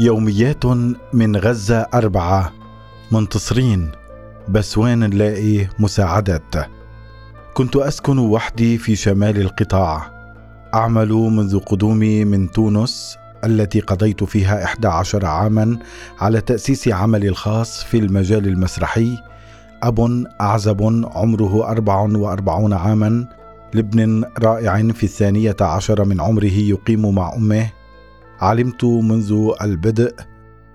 يوميات من غزة أربعة منتصرين بس وين نلاقي مساعدات؟ كنت أسكن وحدي في شمال القطاع. أعمل منذ قدومي من تونس التي قضيت فيها 11 عاما على تأسيس عملي الخاص في المجال المسرحي. أب أعزب عمره 44 عاما لابن رائع في الثانية عشر من عمره يقيم مع أمه. علمت منذ البدء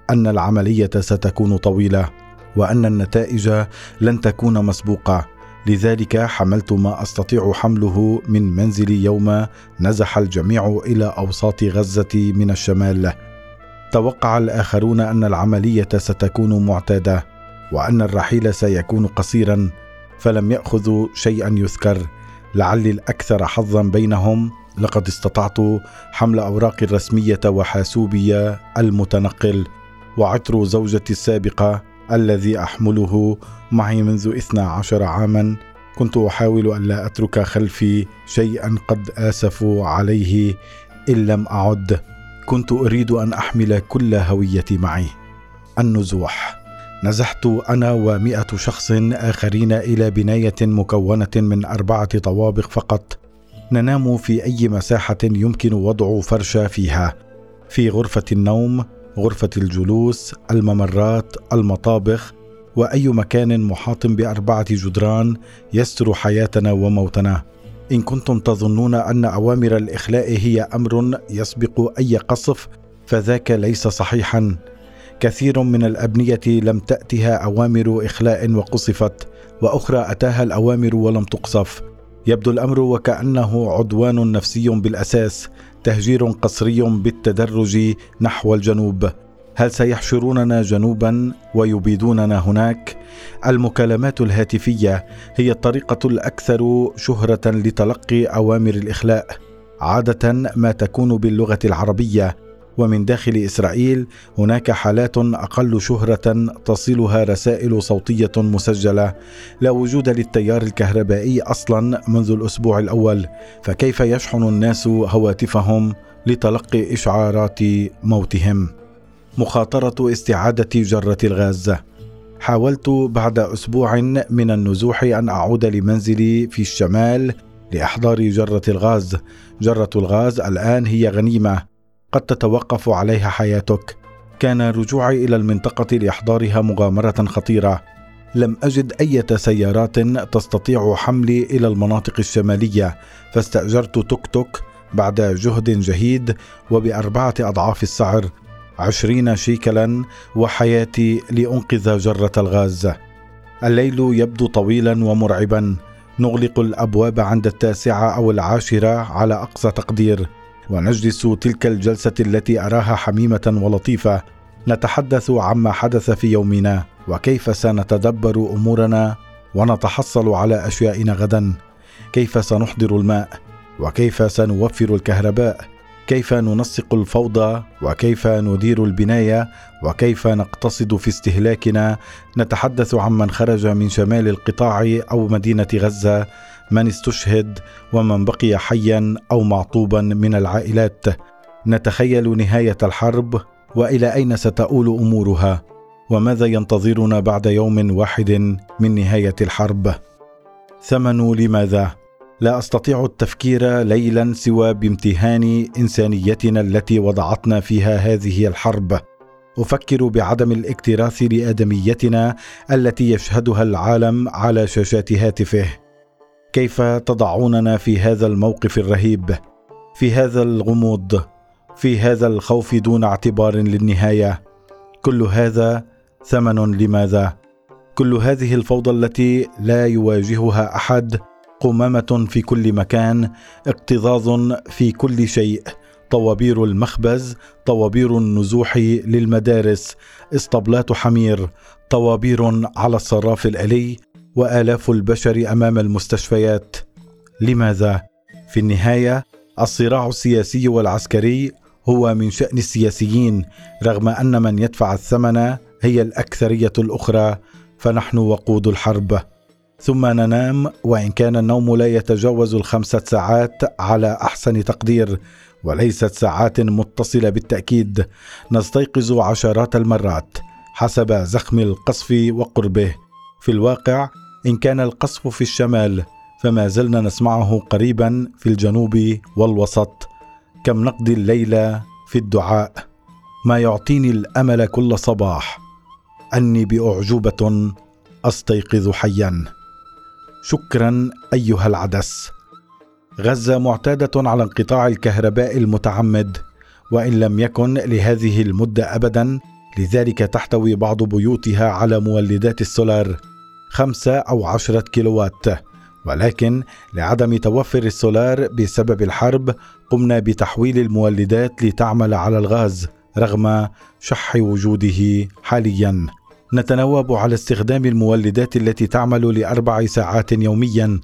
أن العملية ستكون طويلة وأن النتائج لن تكون مسبوقة. لذلك حملت ما أستطيع حمله من منزلي يوم نزح الجميع إلى أوساط غزة من الشمال. توقع الآخرون أن العملية ستكون معتادة وأن الرحيل سيكون قصيرا فلم يأخذوا شيئا يذكر. لعلي الأكثر حظا بينهم لقد استطعت حمل اوراقي الرسميه وحاسوبي المتنقل وعطر زوجتي السابقة الذي أحمله معي منذ 12 عاما. كنت أحاول أن لا أترك خلفي شيئا قد اسفوا عليه إن لم أعد. كنت أريد أن أحمل كل هويتي معي. النزوح. نزحت أنا ومائه شخص آخرين إلى بناية مكونة من أربعة طوابق فقط. ننام في أي مساحة يمكن وضع فرشه فيها. في غرفة النوم غرفة الجلوس الممرات المطابخ وأي مكان محاط بأربعة جدران يستر حياتنا وموتنا. إن كنتم تظنون أن أوامر الإخلاء هي أمر يسبق أي قصف فذاك ليس صحيحا. كثير من الأبنية لم تأتها أوامر إخلاء وقصفت وأخرى أتاها الأوامر ولم تقصف. يبدو الأمر وكأنه عدوان نفسي بالأساس تهجير قسري بالتدرج نحو الجنوب. هل سيحشروننا جنوبا ويبيدوننا هناك؟ المكالمات الهاتفية هي الطريقة الأكثر شهرة لتلقي أوامر الإخلاء عادة ما تكون باللغة العربية. ومن داخل إسرائيل هناك حالات أقل شهرة تصلها رسائل صوتية مسجلة لا وجود للتيار الكهربائي أصلا منذ الأسبوع الأول فكيف يشحن الناس هواتفهم لتلقي إشعارات موتهم؟ مخاطرة استعادة جرة الغاز. حاولت بعد أسبوع من النزوح أن أعود لمنزلي في الشمال لأحضار جرة الغاز. جرة الغاز الآن هي غنيمة قد تتوقف عليها حياتك. كان رجوعي إلى المنطقة لإحضارها مغامرة خطيرة. لم أجد أي سيارات تستطيع حملي إلى المناطق الشمالية فاستأجرت توك توك بعد جهد جهيد وبأربعة أضعاف السعر عشرين شيكلا وحياتي لأنقذ جرة الغاز. الليل يبدو طويلا ومرعبا. نغلق الأبواب عند التاسعة أو العاشرة على أقصى تقدير. ونجلس تلك الجلسة التي أراها حميمة ولطيفة نتحدث عما حدث في يومنا وكيف سنتدبر أمورنا ونتحصل على أشيائنا غدا. كيف سنحضر الماء؟ وكيف سنوفر الكهرباء؟ كيف ننسق الفوضى وكيف ندير البناية وكيف نقتصد في استهلاكنا؟ نتحدث عمن خرج من شمال القطاع أو مدينة غزة. من استشهد ومن بقي حيا أو معطوبا من العائلات؟ نتخيل نهاية الحرب وإلى أين ستؤول أمورها؟ وماذا ينتظرنا بعد يوم واحد من نهاية الحرب؟ ثمن لماذا؟ لا أستطيع التفكير ليلا سوى بامتهان إنسانيتنا التي وضعتنا فيها هذه الحرب. أفكر بعدم الاكتراث لآدميتنا التي يشهدها العالم على شاشات هاتفه. كيف تضعوننا في هذا الموقف الرهيب؟ في هذا الغموض؟ في هذا الخوف دون اعتبار للنهاية؟ كل هذا ثمن لماذا؟ كل هذه الفوضى التي لا يواجهها أحد قمامة في كل مكان اكتظاظ في كل شيء طوابير المخبز طوابير النزوح للمدارس اسطبلات حمير طوابير على الصراف الآلي وآلاف البشر أمام المستشفيات. لماذا؟ في النهاية الصراع السياسي والعسكري هو من شأن السياسيين رغم أن من يدفع الثمن هي الأكثرية الأخرى فنحن وقود الحرب. ثم ننام وإن كان النوم لا يتجاوز الخمسة ساعات على أحسن تقدير وليست ساعات متصلة بالتأكيد. نستيقظ عشرات المرات حسب زخم القصف وقربه. في الواقع إن كان القصف في الشمال فما زلنا نسمعه قريبا في الجنوب والوسط. كم نقضي الليل في الدعاء؟ ما يعطيني الأمل كل صباح. أني بأعجوبة أستيقظ حيا. شكرا أيها العدس. غزة معتادة على انقطاع الكهرباء المتعمد وإن لم يكن لهذه المدة ابدا لذلك تحتوي بعض بيوتها على مولدات السولار خمسة أو عشرة كيلووات ولكن لعدم توفر السولار بسبب الحرب قمنا بتحويل المولدات لتعمل على الغاز رغم شح وجوده حاليا. نتناوب على استخدام المولدات التي تعمل لأربع ساعات يوميا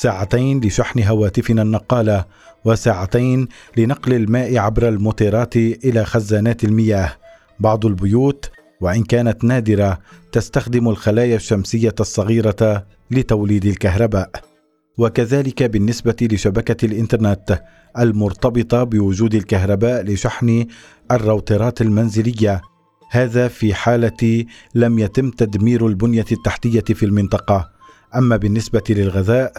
ساعتين لشحن هواتفنا النقالة وساعتين لنقل الماء عبر الموتيرات إلى خزانات المياه بعض البيوت وإن كانت نادرة تستخدم الخلايا الشمسية الصغيرة لتوليد الكهرباء. وكذلك بالنسبة لشبكة الإنترنت المرتبطة بوجود الكهرباء لشحن الراوترات المنزلية هذا في حالة لم يتم تدمير البنية التحتية في المنطقة. أما بالنسبة للغذاء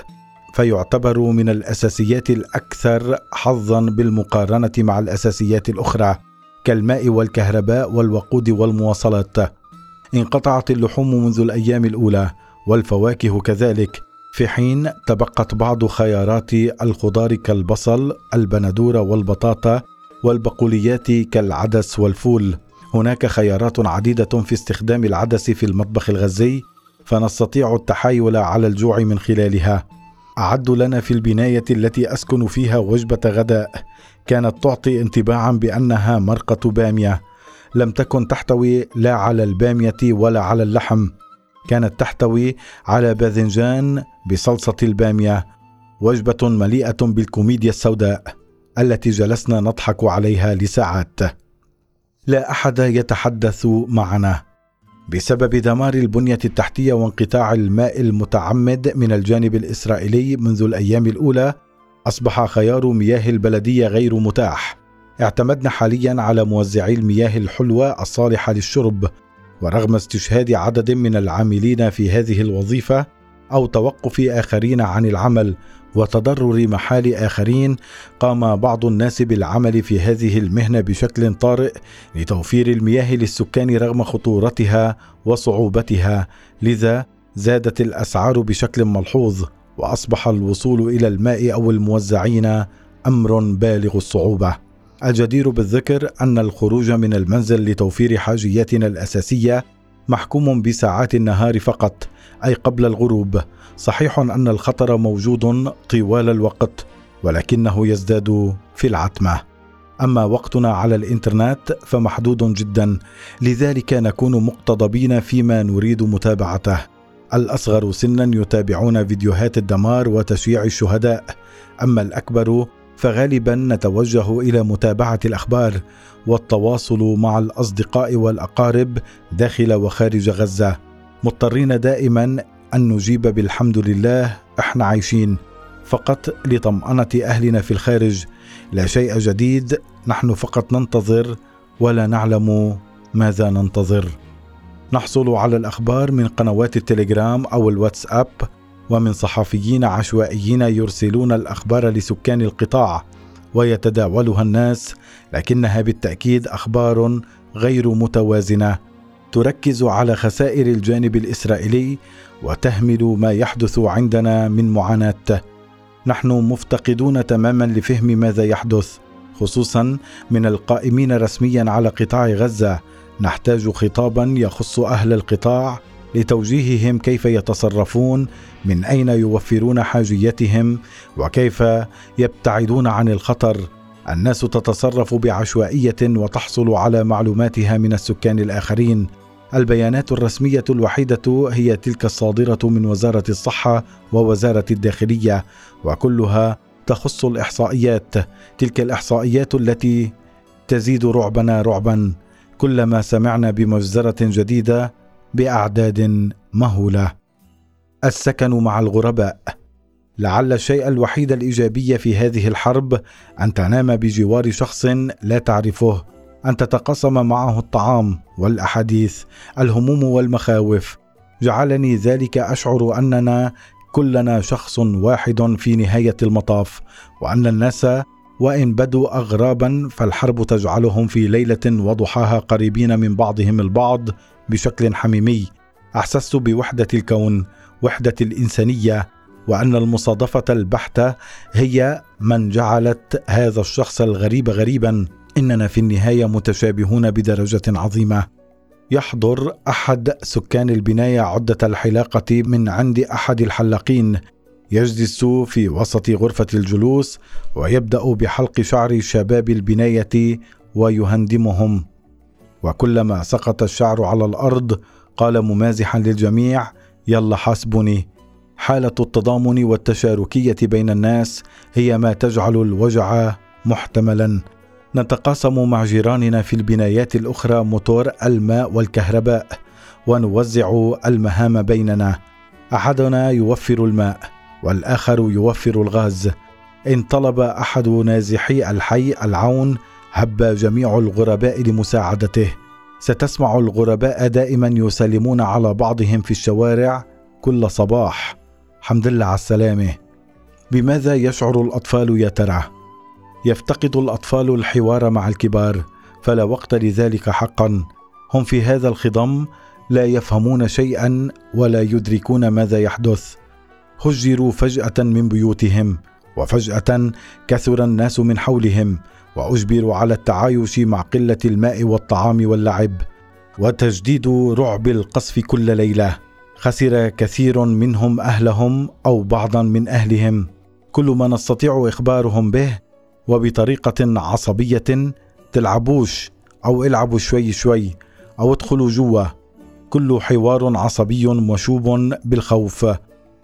فيعتبر من الأساسيات الأكثر حظا بالمقارنة مع الأساسيات الأخرى كالماء والكهرباء والوقود والمواصلات. انقطعت اللحوم منذ الأيام الأولى والفواكه كذلك. في حين تبقت بعض خيارات الخضار كالبصل البندورة والبطاطا والبقوليات كالعدس والفول. هناك خيارات عديدة في استخدام العدس في المطبخ الغزي فنستطيع التحايل على الجوع من خلالها. اعدوا لنا في البناية التي أسكن فيها وجبة غداء كانت تعطي انطباعا بأنها مرقة بامية. لم تكن تحتوي لا على البامية ولا على اللحم كانت تحتوي على باذنجان بصلصة البامية وجبة مليئة بالكوميديا السوداء التي جلسنا نضحك عليها لساعات. لا أحد يتحدث معنا. بسبب دمار البنية التحتية وانقطاع الماء المتعمد من الجانب الإسرائيلي منذ الأيام الأولى أصبح خيار مياه البلدية غير متاح. اعتمدنا حاليا على موزعي المياه الحلوة الصالحة للشرب ورغم استشهاد عدد من العاملين في هذه الوظيفة أو توقف آخرين عن العمل وتضرر محال آخرين قام بعض الناس بالعمل في هذه المهنة بشكل طارئ لتوفير المياه للسكان رغم خطورتها وصعوبتها. لذا زادت الأسعار بشكل ملحوظ وأصبح الوصول إلى الماء أو الموزعين أمر بالغ الصعوبة. الجدير بالذكر أن الخروج من المنزل لتوفير حاجياتنا الأساسية محكوم بساعات النهار فقط أي قبل الغروب. صحيح أن الخطر موجود طوال الوقت ولكنه يزداد في العتمة. أما وقتنا على الإنترنت فمحدود جدا لذلك نكون مقتضبين فيما نريد متابعته. الأصغر سنا يتابعون فيديوهات الدمار وتشييع الشهداء أما الأكبر فغالبا نتوجه إلى متابعة الأخبار والتواصل مع الأصدقاء والأقارب داخل وخارج غزة. مضطرين دائما أن نجيب بالحمد لله إحنا عايشين. فقط لطمأنة أهلنا في الخارج لا شيء جديد نحن فقط ننتظر ولا نعلم ماذا ننتظر. نحصل على الأخبار من قنوات التليجرام أو الواتساب ومن صحفيين عشوائيين يرسلون الأخبار لسكان القطاع ويتداولها الناس لكنها بالتأكيد أخبار غير متوازنة تركز على خسائر الجانب الإسرائيلي وتهمل ما يحدث عندنا من معاناة. نحن مفتقدون تماما لفهم ماذا يحدث خصوصا من القائمين رسميا على قطاع غزة. نحتاج خطابا يخص أهل القطاع لتوجيههم كيف يتصرفون من أين يوفرون حاجيتهم وكيف يبتعدون عن الخطر. الناس تتصرف بعشوائية وتحصل على معلوماتها من السكان الآخرين. البيانات الرسمية الوحيدة هي تلك الصادرة من وزارة الصحة ووزارة الداخلية وكلها تخص الإحصائيات. تلك الإحصائيات التي تزيد رعبنا رعبا. كلما سمعنا بمجزرة جديدة بأعداد مهولة. السكن مع الغرباء. لعل الشيء الوحيد الإيجابي في هذه الحرب أن تنام بجوار شخص لا تعرفه أن تتقاسم معه الطعام والأحاديث الهموم والمخاوف. جعلني ذلك أشعر أننا كلنا شخص واحد في نهاية المطاف وأن الناس وإن بدوا اغرابا فالحرب تجعلهم في ليلة وضحاها قريبين من بعضهم البعض بشكل حميمي. أحسست بوحدة الكون وحدة الإنسانية وأن المصادفة البحتة هي من جعلت هذا الشخص الغريب غريبا. إننا في النهاية متشابهون بدرجة عظيمة. يحضر أحد سكان البناية عدة الحلاقة من عند أحد الحلاقين. يجلس في وسط غرفة الجلوس ويبدأ بحلق شعر شباب البناية ويهندمهم. وكلما سقط الشعر على الأرض قال ممازحا للجميع يلا حاسبني. حالة التضامن والتشاركية بين الناس هي ما تجعل الوجع محتملا. نتقاسم مع جيراننا في البنايات الأخرى موتور الماء والكهرباء ونوزع المهام بيننا. أحدنا يوفر الماء. والآخر يوفر الغاز. إن طلب أحد نازحي الحي العون هب جميع الغرباء لمساعدته. ستسمع الغرباء دائما يسلمون على بعضهم في الشوارع كل صباح. حمد لله على السلامة. بماذا يشعر الأطفال يا ترى؟ يفتقد الأطفال الحوار مع الكبار فلا وقت لذلك حقا. هم في هذا الخضم لا يفهمون شيئا ولا يدركون ماذا يحدث. هجروا فجأة من بيوتهم وفجأة كثر الناس من حولهم وأجبروا على التعايش مع قلة الماء والطعام واللعب وتجديد رعب القصف كل ليلة. خسر كثير منهم أهلهم أو بعضا من أهلهم. كل ما نستطيع إخبارهم به وبطريقة عصبية تلعبوش أو العبوا شوي شوي أو ادخلوا جوا. كل حوار عصبي مشوب بالخوف.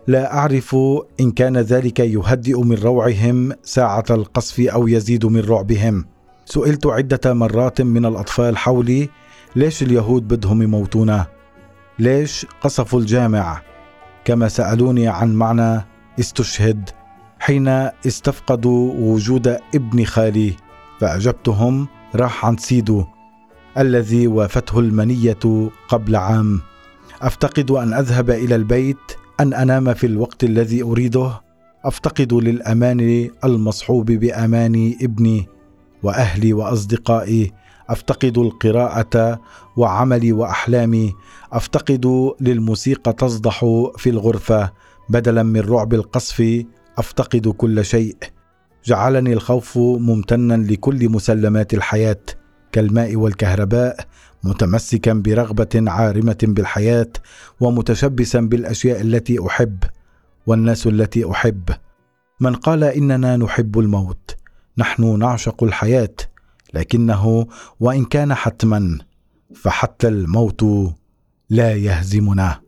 لا أعرف إن كان ذلك يهدئ من روعهم ساعة القصف أو يزيد من رعبهم. سئلت عدة مرات من الأطفال حولي ليش اليهود بدهم يموتونا؟ ليش قصفوا الجامع؟ كما سألوني عن معنى استشهد حين استفقدوا وجود ابن خالي فأجبتهم راح عند سيدو الذي وافته المنية قبل عام. أفتقد أن أذهب إلى البيت أن أنام في الوقت الذي أريده أفتقد للأمان المصحوب بأمان ابني وأهلي وأصدقائي أفتقد القراءة وعملي وأحلامي أفتقد للموسيقى تصدح في الغرفة بدلا من رعب القصف أفتقد كل شيء. جعلني الخوف ممتنا لكل مسلمات الحياة. كالماء والكهرباء متمسكا برغبة عارمة بالحياة ومتشبثا بالأشياء التي أحب والناس التي أحب. من قال إننا نحب الموت نحن نعشق الحياة لكنه وإن كان حتما فحتى الموت لا يهزمنا.